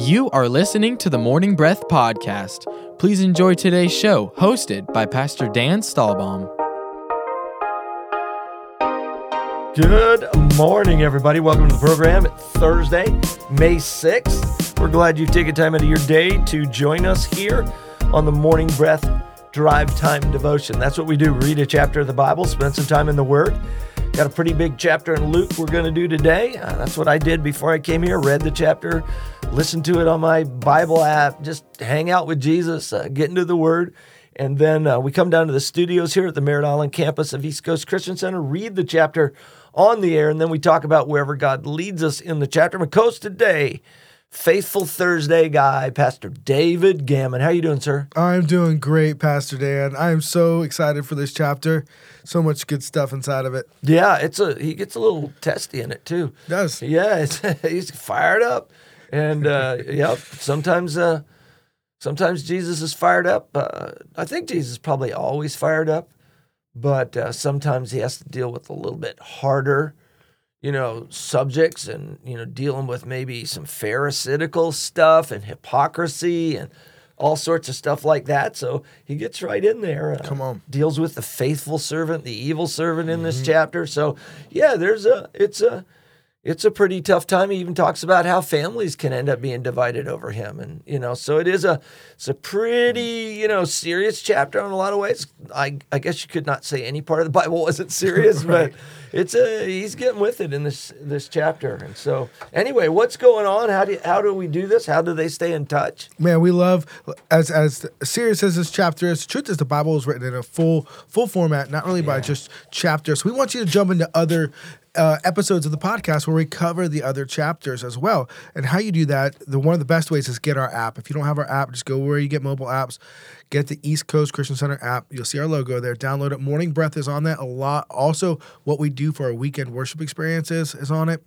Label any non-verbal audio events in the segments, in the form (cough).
You are listening to the Morning Breath Podcast. Please enjoy today's show, hosted by Pastor Dan Stahlbaum. Good morning, everybody. Welcome to the program. It's Thursday, May 6th. We're glad you've taken time out of your day to join us here on the Morning Breath Drive Time Devotion. That's what we do read a chapter of the Bible, spend some time in the Word. Got a pretty big chapter in Luke we're going to do today. Uh, that's what I did before I came here. Read the chapter, listened to it on my Bible app, just hang out with Jesus, uh, get into the Word. And then uh, we come down to the studios here at the Merritt Island campus of East Coast Christian Center, read the chapter on the air, and then we talk about wherever God leads us in the chapter. My coach today, faithful Thursday guy, Pastor David Gammon. How you doing, sir? I'm doing great, Pastor Dan. I am so excited for this chapter. So much good stuff inside of it. Yeah, it's a he gets a little testy in it too. It does. Yeah, it's, (laughs) he's fired up, and uh, yeah, sometimes uh, sometimes Jesus is fired up. Uh, I think Jesus probably always fired up, but uh, sometimes he has to deal with a little bit harder, you know, subjects, and you know, dealing with maybe some pharisaical stuff and hypocrisy and all sorts of stuff like that. So he gets right in there. Uh, Come on. deals with the faithful servant, the evil servant in this chapter. So yeah, there's a it's a it's a pretty tough time. He even talks about how families can end up being divided over him, and you know, so it is a it's a pretty you know serious chapter in a lot of ways. I I guess you could not say any part of the Bible (laughs) wasn't serious, (laughs) but it's a he's getting with it in this this chapter. And so anyway, what's going on? How do how do we do this? How do they stay in touch? Man, we love as as serious as this chapter is. The truth is, the Bible is written in a full full format, not only by just chapters. We want you to jump into other uh, episodes of the podcast where we cover the other chapters as well. And how you do that, the one of the best ways is get our app. If you don't have our app, just go where you get mobile apps. Get the East Coast Christian Center app. You'll see our logo there. Download it. Morning Breath is on that a lot. Also, what we do for our weekend worship experiences is on it.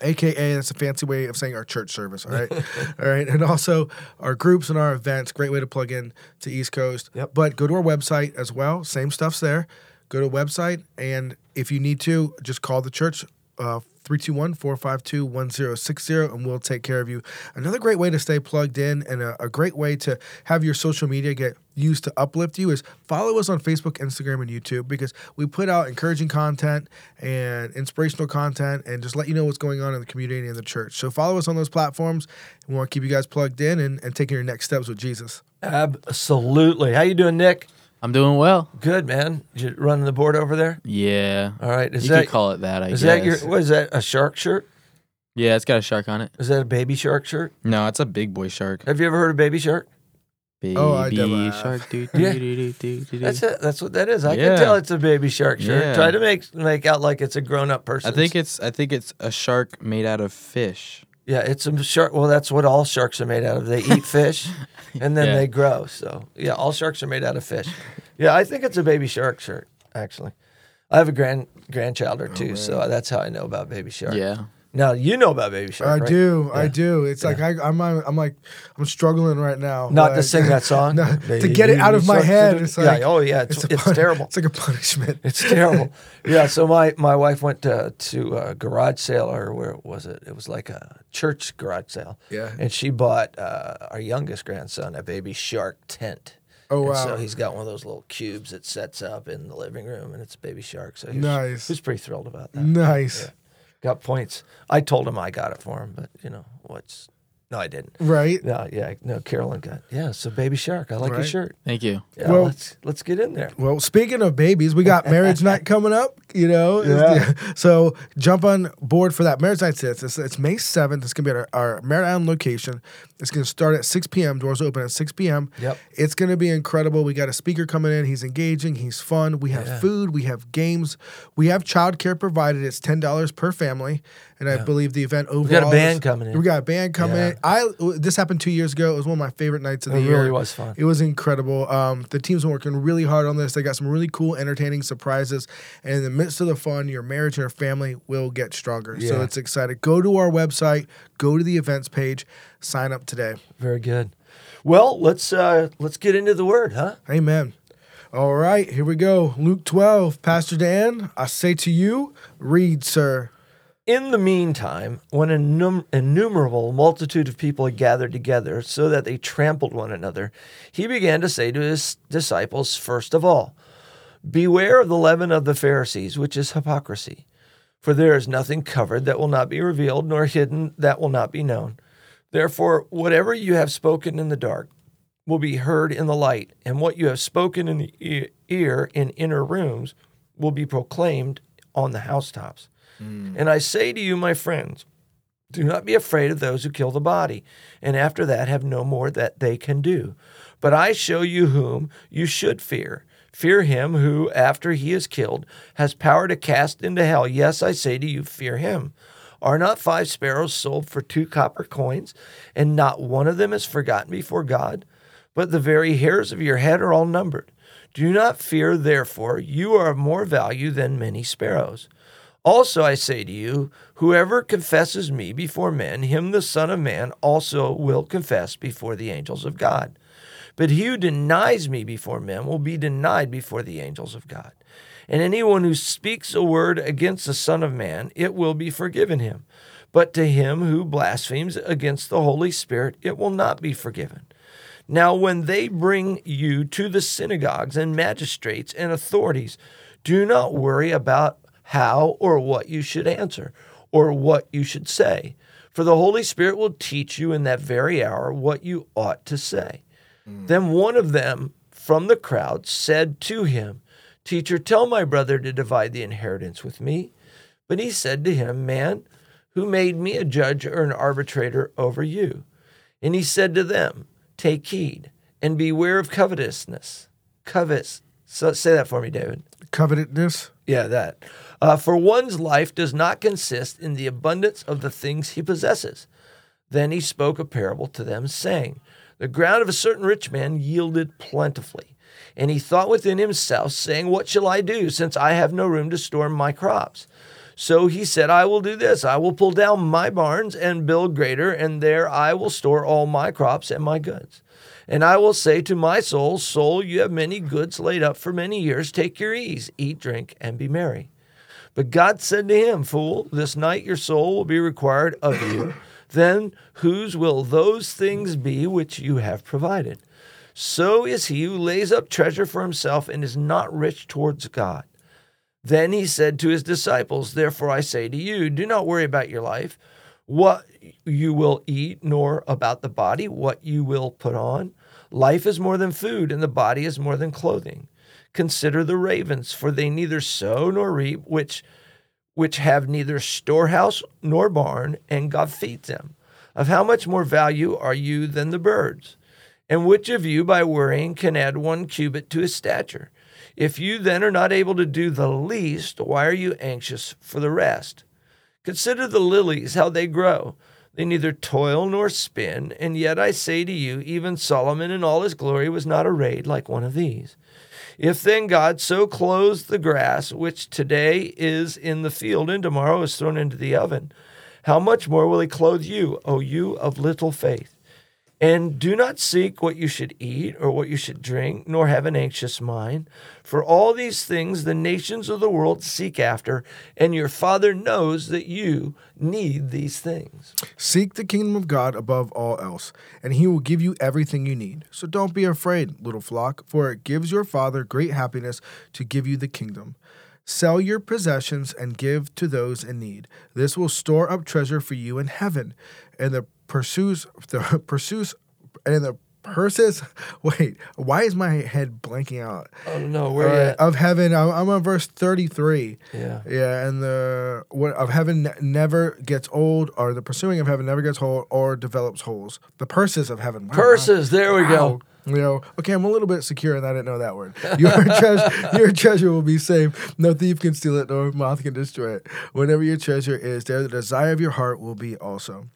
AKA, that's a fancy way of saying our church service. All right. (laughs) all right. And also our groups and our events. Great way to plug in to East Coast. Yep. But go to our website as well. Same stuff's there. Go to website. And if you need to, just call the church. Uh, 321-452-1060 and we'll take care of you. Another great way to stay plugged in and a, a great way to have your social media get used to uplift you is follow us on Facebook, Instagram, and YouTube because we put out encouraging content and inspirational content and just let you know what's going on in the community and the church. So follow us on those platforms. We want to keep you guys plugged in and, and taking your next steps with Jesus. Absolutely. How you doing, Nick? I'm doing well. Good man. You running the board over there? Yeah. All right. Is you that could call it that, I is guess. that your what is that a shark shirt? yeah, it's got a shark on it. Is that a baby shark shirt? No, it's a big boy shark. Have you ever heard of baby shark? Baby Oh, I definitely have. shark. Doo, (laughs) Yeah. doo, doo, doo, doo, doo, That's it. That's what that is. I Yeah. can tell it's a baby shark shirt. Yeah. Try to make make out like it's a grown up person. I think it's I think it's a shark made out of fish. Yeah, it's a shark. Well, that's what all sharks are made out of. They eat (laughs) fish, and then Yeah. they grow. So yeah, all sharks are made out of fish. Yeah, I think it's a baby shark shirt. Actually, I have a grand grandchild or oh, two, so that's how I know about baby shark. Yeah. Now you know about baby shark. I right? do. I do. It's like I, I'm I'm like I'm struggling right now. Not to sing that (laughs) song. No, to get it out of my head. It's like yeah. Oh yeah. It's, a it's, pun- terrible. It's like a punishment. (laughs) It's terrible. (laughs) yeah. So my, my wife went to, to a garage sale or where was it? It was like a church garage sale. Yeah. And she bought uh, our youngest grandson a baby shark tent. Oh And wow. so he's got one of those little cubes that sets up in the living room, and it's a baby shark. So he was, Nice. he was pretty thrilled about that. nice. Got points. I told him I got it for him, but you know what's? No, I didn't. Right. No, yeah, no. Carolyn got yeah. So baby shark, I like your Right. shirt. Thank you. Yeah, Well- let's let's get in there. Well, speaking of babies, we got marriage night coming up. You know, Yeah. so jump on board for that marriage night. It's, it's, it's May seventh. It's gonna be at our, our Merritt Island location. It's gonna start at six p.m. Doors open at six p.m. Yep. It's gonna be incredible. We got a speaker coming in. He's engaging. He's fun. We have Yeah. food. We have games. We have childcare provided. It's ten dollars per family, and I believe the event overall. We got a band is- coming in. We got a band coming Yeah. in. I this happened two years ago. It was one of my favorite nights of It the year. It really was fun. It was incredible. Um, the team's been working really hard on this. They got some really cool, entertaining surprises. And in the midst of the fun, your marriage and your family will get stronger. So it's exciting. Go to our website, go to the events page, sign up today. Very good. Well, let's uh let's get into the word, huh? Amen. All right, here we go. Luke 12. Pastor Dan, I say to you, read, sir. In the meantime, when an innum- innumerable multitude of people had gathered together so that they trampled one another, he began to say to his disciples, First of all, beware of the leaven of the Pharisees, which is hypocrisy. For there is nothing covered that will not be revealed, nor hidden that will not be known. Therefore, whatever you have spoken in the dark will be heard in the light, and what you have spoken in the ear in inner rooms will be proclaimed on the housetops. Mm. And I say to you, my friends, do not be afraid of those who kill the body, and after that have no more that they can do. But I show you whom you should fear. Fear him who, after he is killed, has power to cast into hell. Yes, I say to you, fear him. Are not five sparrows sold for two copper coins, and not one of them is forgotten before God? But the very hairs of your head are all numbered. Do not fear, therefore, you are of more value than many sparrows. Also, I say to you, whoever confesses me before men, him the Son of Man also will confess before the angels of God. But he who denies me before men will be denied before the angels of God. And anyone who speaks a word against the Son of Man, it will be forgiven him. But to him who blasphemes against the Holy Spirit, it will not be forgiven. Now, when they bring you to the synagogues and magistrates and authorities, do not worry about how or what you should answer or what you should say, for the Holy Spirit will teach you in that very hour what you ought to say. Mm. Then one of them from the crowd said to him, Teacher, tell my brother to divide the inheritance with me. But he said to him, Man, who made me a judge or an arbitrator over you? And he said to them, Take heed and beware of covetousness. Covet. So say that for me, David. Covetousness. Yeah, that. Uh, for one's life does not consist in the abundance of the things he possesses. Then he spoke a parable to them, saying, The ground of a certain rich man yielded plentifully. And he thought within himself, saying, What shall I do, since I have no room to store my crops? So he said, I will do this. I will pull down my barns and build greater, and there I will store all my crops and my goods. And I will say to my soul, Soul, you have many goods laid up for many years. Take your ease, eat, drink, and be merry. But God said to him, Fool, this night your soul will be required of you. (coughs) Then whose will those things be which you have provided? So is he who lays up treasure for himself and is not rich towards God. Then he said to his disciples, Therefore I say to you, do not worry about your life, what you will eat, nor about the body, what you will put on. Life is more than food, and the body is more than clothing. Consider the ravens, for they neither sow nor reap, which which have neither storehouse nor barn, and God feeds them. Of how much more value are you than the birds? And which of you, by worrying, can add one cubit to his stature? If you then are not able to do the least, why are you anxious for the rest? Consider the lilies, how they grow. They neither toil nor spin, and yet I say to you, even Solomon in all his glory was not arrayed like one of these. If then God so clothes the grass, which today is in the field and tomorrow is thrown into the oven, how much more will he clothe you, O you of little faith? And do not seek what you should eat or what you should drink, nor have an anxious mind. For all these things the nations of the world seek after, and your Father knows that you need these things. Seek the kingdom of God above all else, and he will give you everything you need. So don't be afraid, little flock, for it gives your Father great happiness to give you the kingdom. Sell your possessions and give to those in need. This will store up treasure for you in heaven. And the pursues the (laughs) pursues and the purses (laughs) wait why is my head blanking out Oh no, where you of heaven I'm, I'm on verse 33 Yeah. yeah and the what of heaven ne- never gets old or the pursuing of heaven never gets old or develops holes the purses of heaven Wow, wow. Purses, there we go. You know, okay, I'm a little bit secure, and I didn't know that word. Your (laughs) treasure, your treasure will be safe. No thief can steal it, nor moth can destroy it. Whenever your treasure is, there the desire of your heart will be also.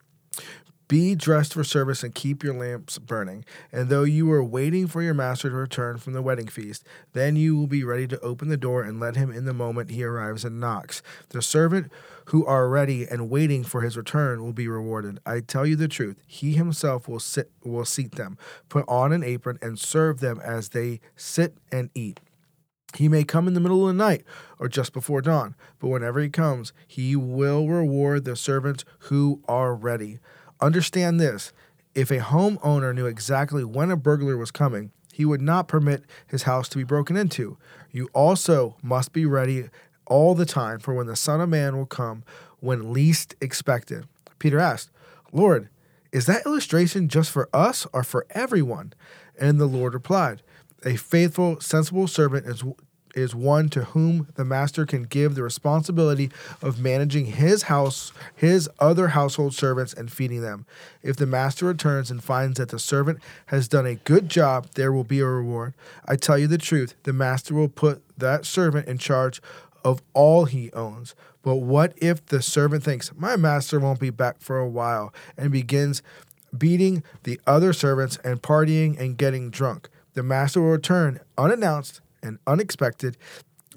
Be dressed for service and keep your lamps burning. And though you are waiting for your master to return from the wedding feast, then you will be ready to open the door and let him in the moment he arrives and knocks. The servant who are ready and waiting for his return will be rewarded. I tell you the truth, he himself will sit will seat them, put on an apron and serve them as they sit and eat. He may come in the middle of the night or just before dawn, but whenever he comes, he will reward the servants who are ready. Understand this if a homeowner knew exactly when a burglar was coming, he would not permit his house to be broken into. You also must be ready all the time for when the Son of Man will come when least expected. Peter asked, Lord, is that illustration just for us or for everyone? And the Lord replied, A faithful, sensible servant is is one to whom the master can give the responsibility of managing his house, his other household servants, and feeding them. If the master returns and finds that the servant has done a good job, there will be a reward. I tell you the truth, the master will put that servant in charge of all he owns. But what if the servant thinks, My master won't be back for a while, and begins beating the other servants and partying and getting drunk? The master will return unannounced and unexpected,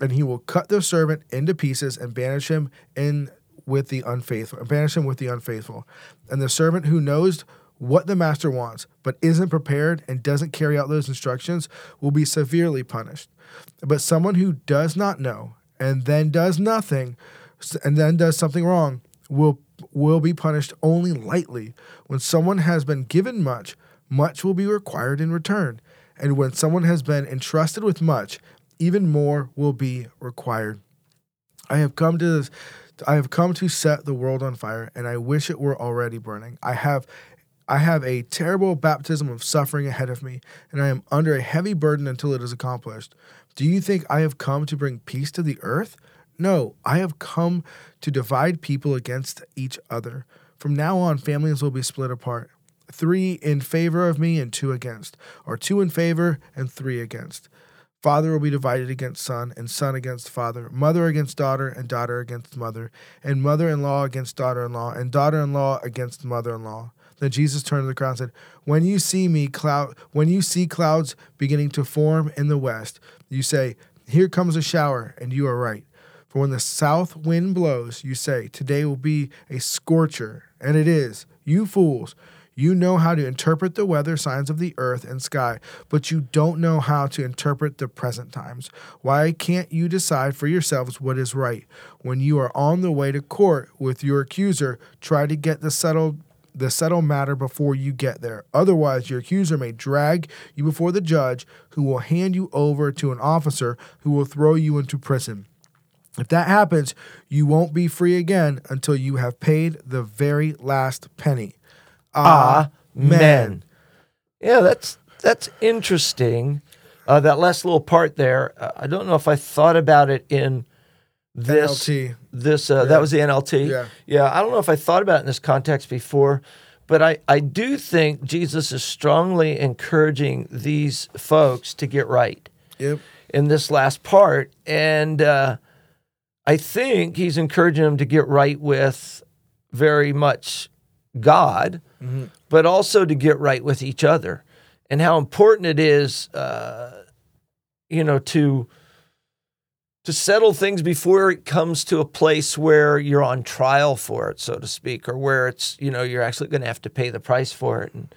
and he will cut the servant into pieces and banish him in with the unfaithful, banish him with the unfaithful. And the servant who knows what the master wants, but isn't prepared and doesn't carry out those instructions, will be severely punished. But someone who does not know and then does nothing, and then does something wrong, will will be punished only lightly. When someone has been given much, much will be required in return. And when someone has been entrusted with much, even more will be required. I have come to this I have come to set the world on fire, and I wish it were already burning. I have I have a terrible baptism of suffering ahead of me, and I am under a heavy burden until it is accomplished. Do you think I have come to bring peace to the earth? No, I have come to divide people against each other. From now on, families will be split apart three in favor of me and two against, or two in favor and three against. Father will be divided against son, and son against father, mother against daughter, and daughter against mother, and mother in law against daughter in law, and daughter in law against mother in law. Then Jesus turned to the crowd and said, When you see me cloud when you see clouds beginning to form in the west, you say, Here comes a shower, and you are right. For when the south wind blows, you say, Today will be a scorcher, and it is. You fools, you know how to interpret the weather signs of the earth and sky, but you don't know how to interpret the present times. Why can't you decide for yourselves what is right? When you are on the way to court with your accuser, try to get the settled the settle matter before you get there. Otherwise, your accuser may drag you before the judge, who will hand you over to an officer who will throw you into prison. If that happens, you won't be free again until you have paid the very last penny. Amen. Yeah, that's that's interesting. Uh, that last little part there, uh, I don't know if I thought about it in this. NLT. This uh, Yeah. that was the NLT. Yeah. yeah. I don't know if I thought about it in this context before, but I I do think Jesus is strongly encouraging these folks to get right Yep. in this last part, and uh, I think he's encouraging them to get right with very much God, but also to get right with each other, and how important it is, uh, you know, to to settle things before it comes to a place where you're on trial for it, so to speak, or where it's you know you're actually going to have to pay the price for it. And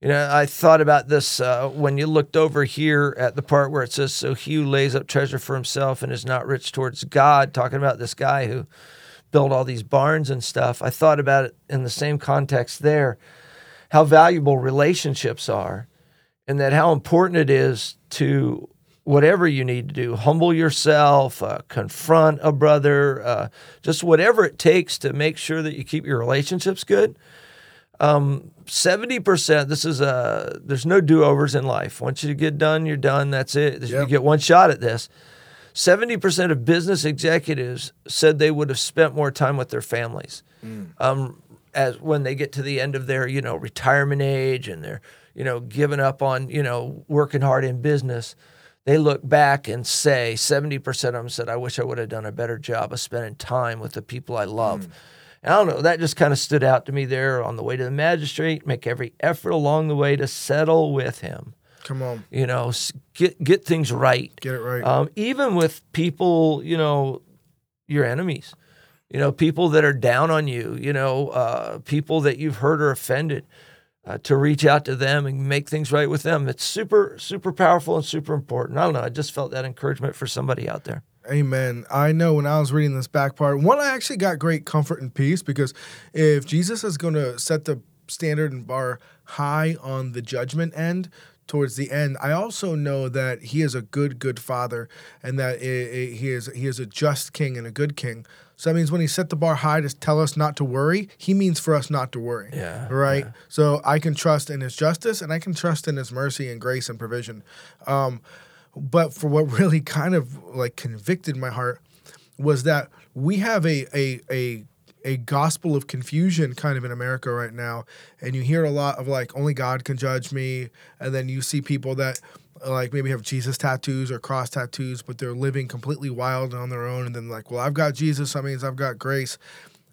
you know, I thought about this uh, when you looked over here at the part where it says, "So he who lays up treasure for himself and is not rich towards God," talking about this guy who built all these barns and stuff. I thought about it in the same context there, how valuable relationships are, and that how important it is to whatever you need to do, humble yourself, uh, confront a brother, uh, just whatever it takes to make sure that you keep your relationships good. Um, 70%, this is a, there's no do overs in life. Once you get done, you're done. That's it. You get one shot at this. 70% of business executives said they would have spent more time with their families. Um, as when they get to the end of their, you know, retirement age and they're, you know, giving up on, you know, working hard in business, they look back and say 70% of them said, I wish I would have done a better job of spending time with the people I love. And I don't know, that just kind of stood out to me there on the way to the magistrate, make every effort along the way to settle with him. Come on. You know, get get things right. Get it right. Um, even with people, you know, your enemies, you know, people that are down on you, you know, uh, people that you've hurt or offended. uh, to reach out to them and make things right with them. It's super, super powerful and super important. I don't know. I just felt that encouragement for somebody out there. Amen. I know when I was reading this back part, one, I actually got great comfort and peace because if Jesus is going to set the standard and bar high on the judgment end, towards the end, I also know that he is a good, good father, and that he is he is a just king and a good king. So that means when he set the bar high to tell us not to worry, he means for us not to worry. Yeah. Right. yeah. So I can trust in his justice, and I can trust in his mercy and grace and provision. Um, but for what really kind of like convicted my heart was that we have a a a a gospel of confusion kind of in America right now. And you hear a lot of like, only God can judge me. And then you see people that like maybe have Jesus tattoos or cross tattoos, but they're living completely wild on their own. And then like, well, I've got Jesus, that means I've got grace.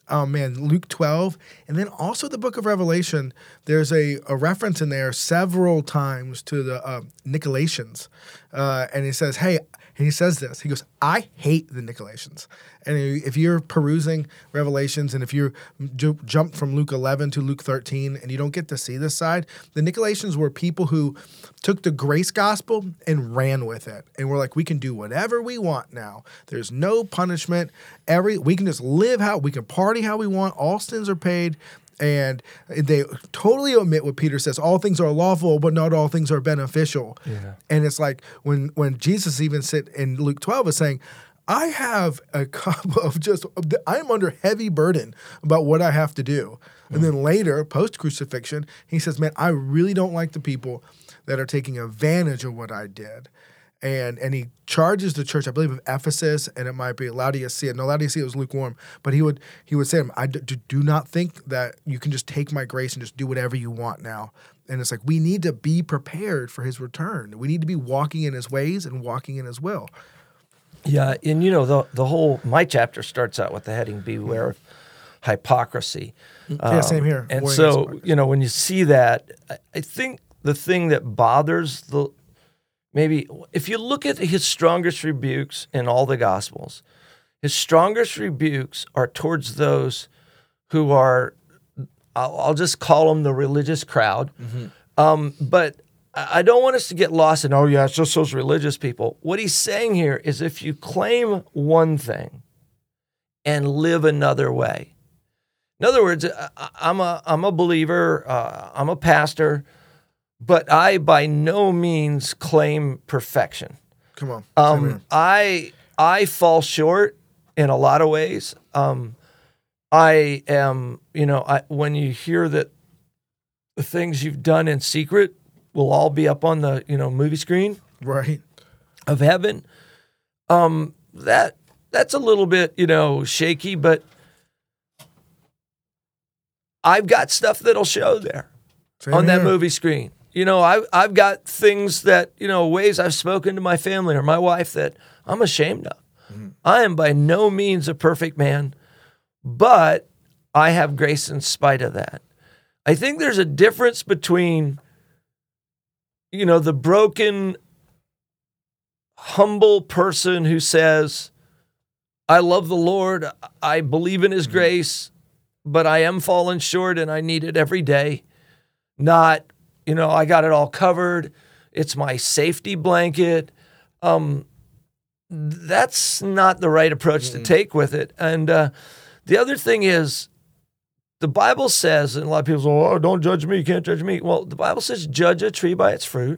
Oh man, Luke 12. And then also the book of Revelation, there's a, a reference in there several times to the uh, Nicolaitans. Uh, and he says, hey, and he says this. He goes, I hate the Nicolaitans. And if you're perusing Revelations and if you ju- jump from Luke 11 to Luke 13 and you don't get to see this side, the Nicolaitans were people who took the grace gospel and ran with it. And we're like, we can do whatever we want now. There's no punishment. Every we can just live how we can party how we want. All sins are paid and they totally omit what Peter says. All things are lawful, but not all things are beneficial. Yeah. And it's like when when Jesus even said in Luke 12 is saying, I have a (laughs) cup of just I'm under heavy burden about what I have to do. And then mm. later, post crucifixion, he says, Man, I really don't like the people that are taking advantage of what I did and and he charges the church, I believe, of Ephesus, and it might be Laodicea. No, Laodicea was lukewarm, but he would he would say, to him, "I do, do not think that you can just take my grace and just do whatever you want now." And it's like we need to be prepared for His return. We need to be walking in His ways and walking in His will. Yeah, and you know the the whole my chapter starts out with the heading "Beware of hypocrisy." yeah, same here. Um, And Warring so you know when you see that, I think the thing that bothers the maybe if you look at his strongest rebukes in all the gospels, his strongest rebukes are towards those who are I'll, I'll just call them the religious crowd. Um, but I don't want us to get lost in, oh, yeah, it's just those religious people. What he's saying here is if you claim one thing and live another way, in other words, I- I- I'm a, I'm a believer, uh, I'm a pastor, but I by no means claim perfection. Come on, Um. I I fall short in a lot of ways. Um, I am, you know, I, when you hear that the things you've done in secret will all be up on the, you know, movie screen right? of heaven, um, that that's a little bit, you know, shaky. But I've got stuff that'll show there Same on that movie screen. You know, I've I've got things that you know ways I've spoken to my family or my wife that I'm ashamed of. Mm-hmm. I am by no means a perfect man, but I have grace in spite of that. I think there's a difference between, you know, the broken, humble person who says, I love the Lord, I believe in His mm-hmm. grace, but I am falling short and I need it every day. Not, you know, I got it all covered. It's my safety blanket. Um, that's not the right approach to take with it. And uh, the other thing is, the Bible says, and a lot of people say, "Oh, don't judge me. You can't judge me." Well, the Bible says, "Judge a tree by its fruit."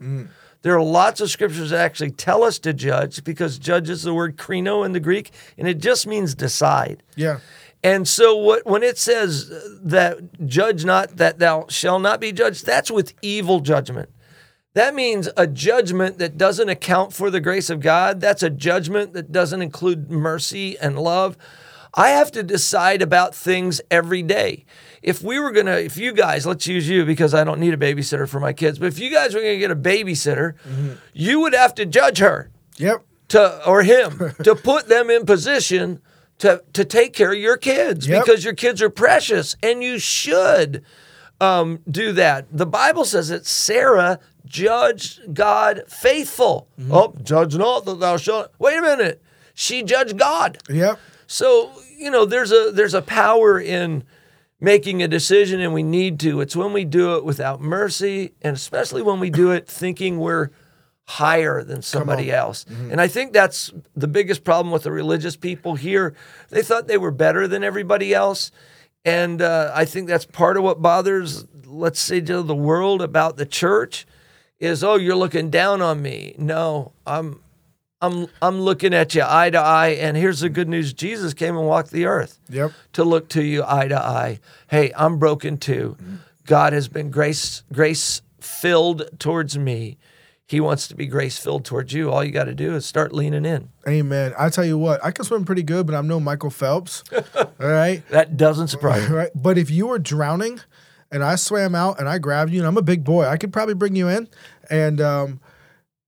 There are lots of scriptures that actually tell us to judge because judge is the word krino in the Greek, and it just means decide. Yeah, And so what when it says that judge not that thou shall not be judged, that's with evil judgment. That means a judgment that doesn't account for the grace of God. That's a judgment that doesn't include mercy and love. I have to decide about things every day. If we were gonna, if you guys, let's use you because I don't need a babysitter for my kids, but if you guys were gonna get a babysitter, mm-hmm. you would have to judge her yep, to or him to put them in position to to take care of your kids Yep. because your kids are precious and you should um, do that. The Bible says that Sarah judged God faithful. Oh, judge not that thou shalt. Wait a minute, she judged God. yep. So you know, there's a there's a power in making a decision and we need to. It's when we do it without mercy, and especially when we do it thinking we're higher than somebody else. And I think that's the biggest problem with the religious people here. They thought they were better than everybody else. And uh, I think that's part of what bothers, let's say, to the world about the church is, oh, you're looking down on me. No, I'm I'm I'm looking at you eye to eye, and here's the good news: Jesus came and walked the earth Yep. to look to you eye to eye. Hey, I'm broken too. God has been grace grace filled towards me. He wants to be grace filled towards you. All you got to do is start leaning in. Amen. I tell you what, I can swim pretty good, but I'm no Michael Phelps. (laughs) all right. That doesn't surprise me. (laughs) Right. But if you were drowning and I swam out and I grabbed you and I'm a big boy, I could probably bring you in. And um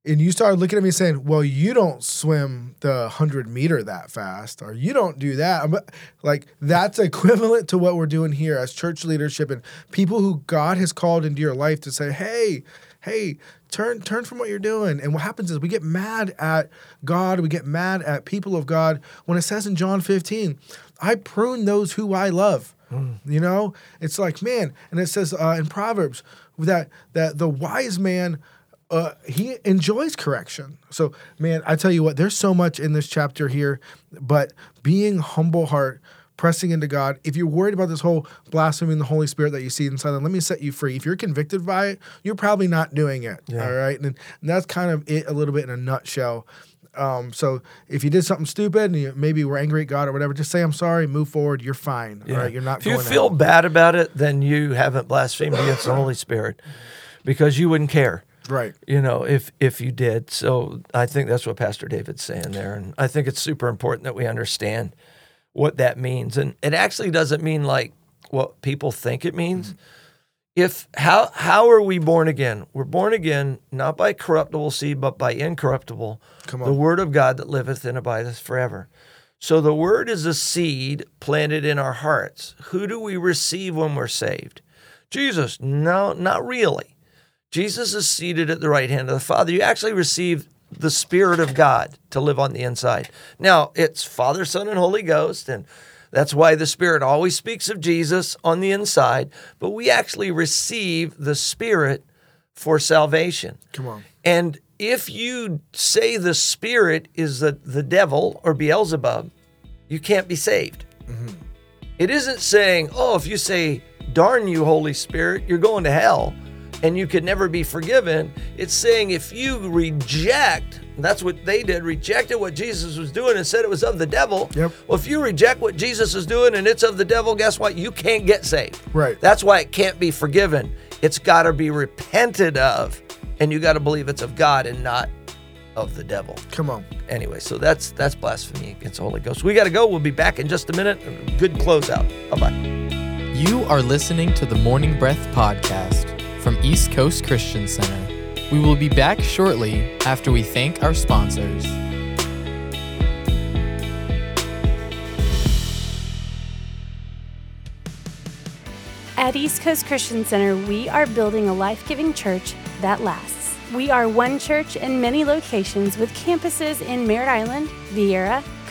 and you started looking at me saying, Well, you don't swim the hundred meter that fast, or you don't do that. I'm like that's equivalent to what we're doing here as church leadership and people who God has called into your life to say, Hey, hey, turn turn from what you're doing. And what happens is we get mad at God, we get mad at people of God when it says in John 15, I prune those who I love. You know, it's like man, and it says uh, in Proverbs that that the wise man uh, he enjoys correction. So man, I tell you what, there's so much in this chapter here, but being humble heart. Pressing into God. If you're worried about this whole blaspheming the Holy Spirit that you see inside, then let me set you free. If you're convicted by it, you're probably not doing it. Yeah. All right, and, and that's kind of it a little bit in a nutshell. Um, so if you did something stupid and you maybe were angry at God or whatever, just say I'm sorry, move forward. You're fine. All right, you're not If you feel hell. bad about it, then you haven't blasphemed against the Holy Spirit because you wouldn't care. right. you know, if if you did. So I think that's what Pastor David's saying there, and I think it's super important that we understand what that means. And it actually doesn't mean like what people think it means. If how how are we born again? We're born again not by corruptible seed, but by incorruptible, Come on, the word of God that liveth and abideth forever. So the word is a seed planted in our hearts. Who do we receive when we're saved? Jesus? No, not really. Jesus is seated at the right hand of the Father. You actually receive the Spirit of God to live on the inside. Now, it's Father, Son, and Holy Ghost, and that's why the Spirit always speaks of Jesus on the inside, but we actually receive the Spirit for salvation. Come on. And if you say the Spirit is the, the devil or Beelzebub, you can't be saved. Mm-hmm. It isn't saying, oh, if you say, darn you, Holy Spirit, you're going to hell and you could never be forgiven. It's saying if you reject, that's what they did, rejected what Jesus was doing and said it was of the devil. Yep. Well, if you reject what Jesus is doing and it's of the devil, guess what? You can't get saved. Right. That's why it can't be forgiven. It's got to be repented of, and you got to believe it's of God and not of the devil. Come on. Anyway, so that's that's blasphemy against the Holy Ghost. We got to go. We'll be back in just a minute. Good closeout. Bye bye. You are listening to the Morning Breath podcast from East Coast Christian Center. We will be back shortly after we thank our sponsors. At East Coast Christian Center, we are building a life giving church that lasts. We are one church in many locations with campuses in Merritt Island, Viera,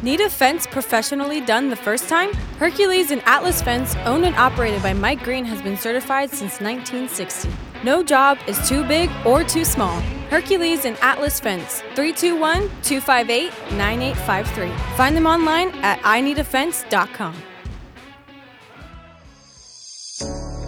Need a fence professionally done the first time? Hercules and Atlas Fence, owned and operated by Mike Green, has been certified since 1960. No job is too big or too small. Hercules and Atlas Fence, 321 258 9853. Find them online at ineedafence.com.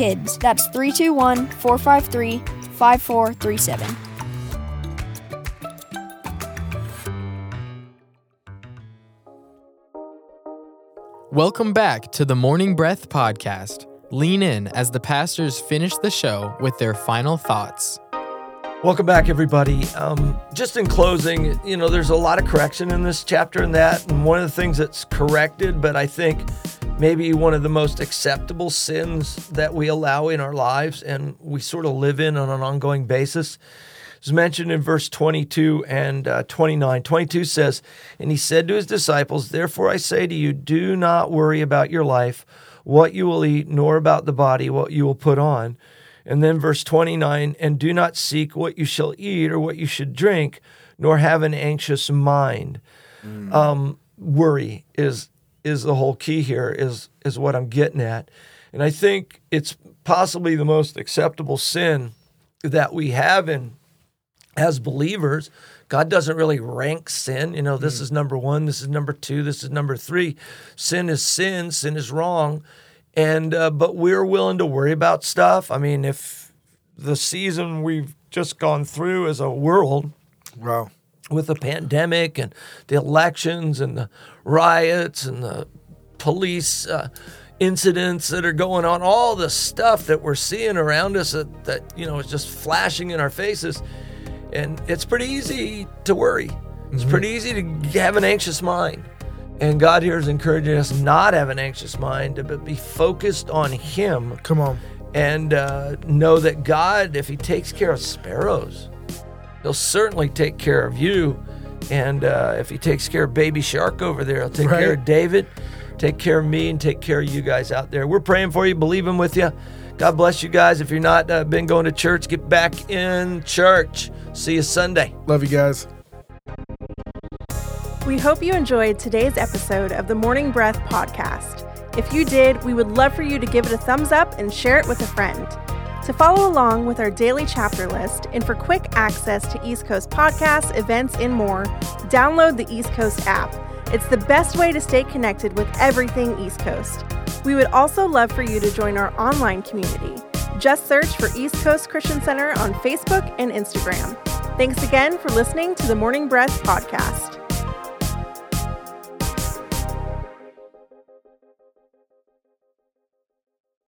KIDS. That's 321 453 5437. Welcome back to the Morning Breath podcast. Lean in as the pastors finish the show with their final thoughts. Welcome back, everybody. Um, just in closing, you know, there's a lot of correction in this chapter and that. And one of the things that's corrected, but I think maybe one of the most acceptable sins that we allow in our lives and we sort of live in on an ongoing basis is mentioned in verse 22 and uh, 29. 22 says, And he said to his disciples, Therefore I say to you, do not worry about your life, what you will eat, nor about the body, what you will put on. And then verse 29 And do not seek what you shall eat or what you should drink, nor have an anxious mind. Mm. Um, worry is is the whole key here is is what I'm getting at. And I think it's possibly the most acceptable sin that we have in as believers. God doesn't really rank sin. You know, this mm. is number one, this is number two, this is number three. Sin is sin, sin is wrong. And uh, but we're willing to worry about stuff. I mean, if the season we've just gone through as a world, wow, with the pandemic and the elections and the riots and the police uh, incidents that are going on, all the stuff that we're seeing around us that, that you know is just flashing in our faces, and it's pretty easy to worry. It's mm-hmm. pretty easy to have an anxious mind. And God here is encouraging us not have an anxious mind, but be focused on Him. Come on. And uh, know that God, if He takes care of sparrows, He'll certainly take care of you. And uh, if he takes care of Baby Shark over there, he'll take right. care of David, take care of me, and take care of you guys out there. We're praying for you, believing with you. God bless you guys. If you're not uh, been going to church, get back in church. See you Sunday. Love you guys. We hope you enjoyed today's episode of the Morning Breath podcast. If you did, we would love for you to give it a thumbs up and share it with a friend. To follow along with our daily chapter list and for quick access to East Coast podcasts, events, and more, download the East Coast app. It's the best way to stay connected with everything East Coast. We would also love for you to join our online community. Just search for East Coast Christian Center on Facebook and Instagram. Thanks again for listening to the Morning Breath podcast.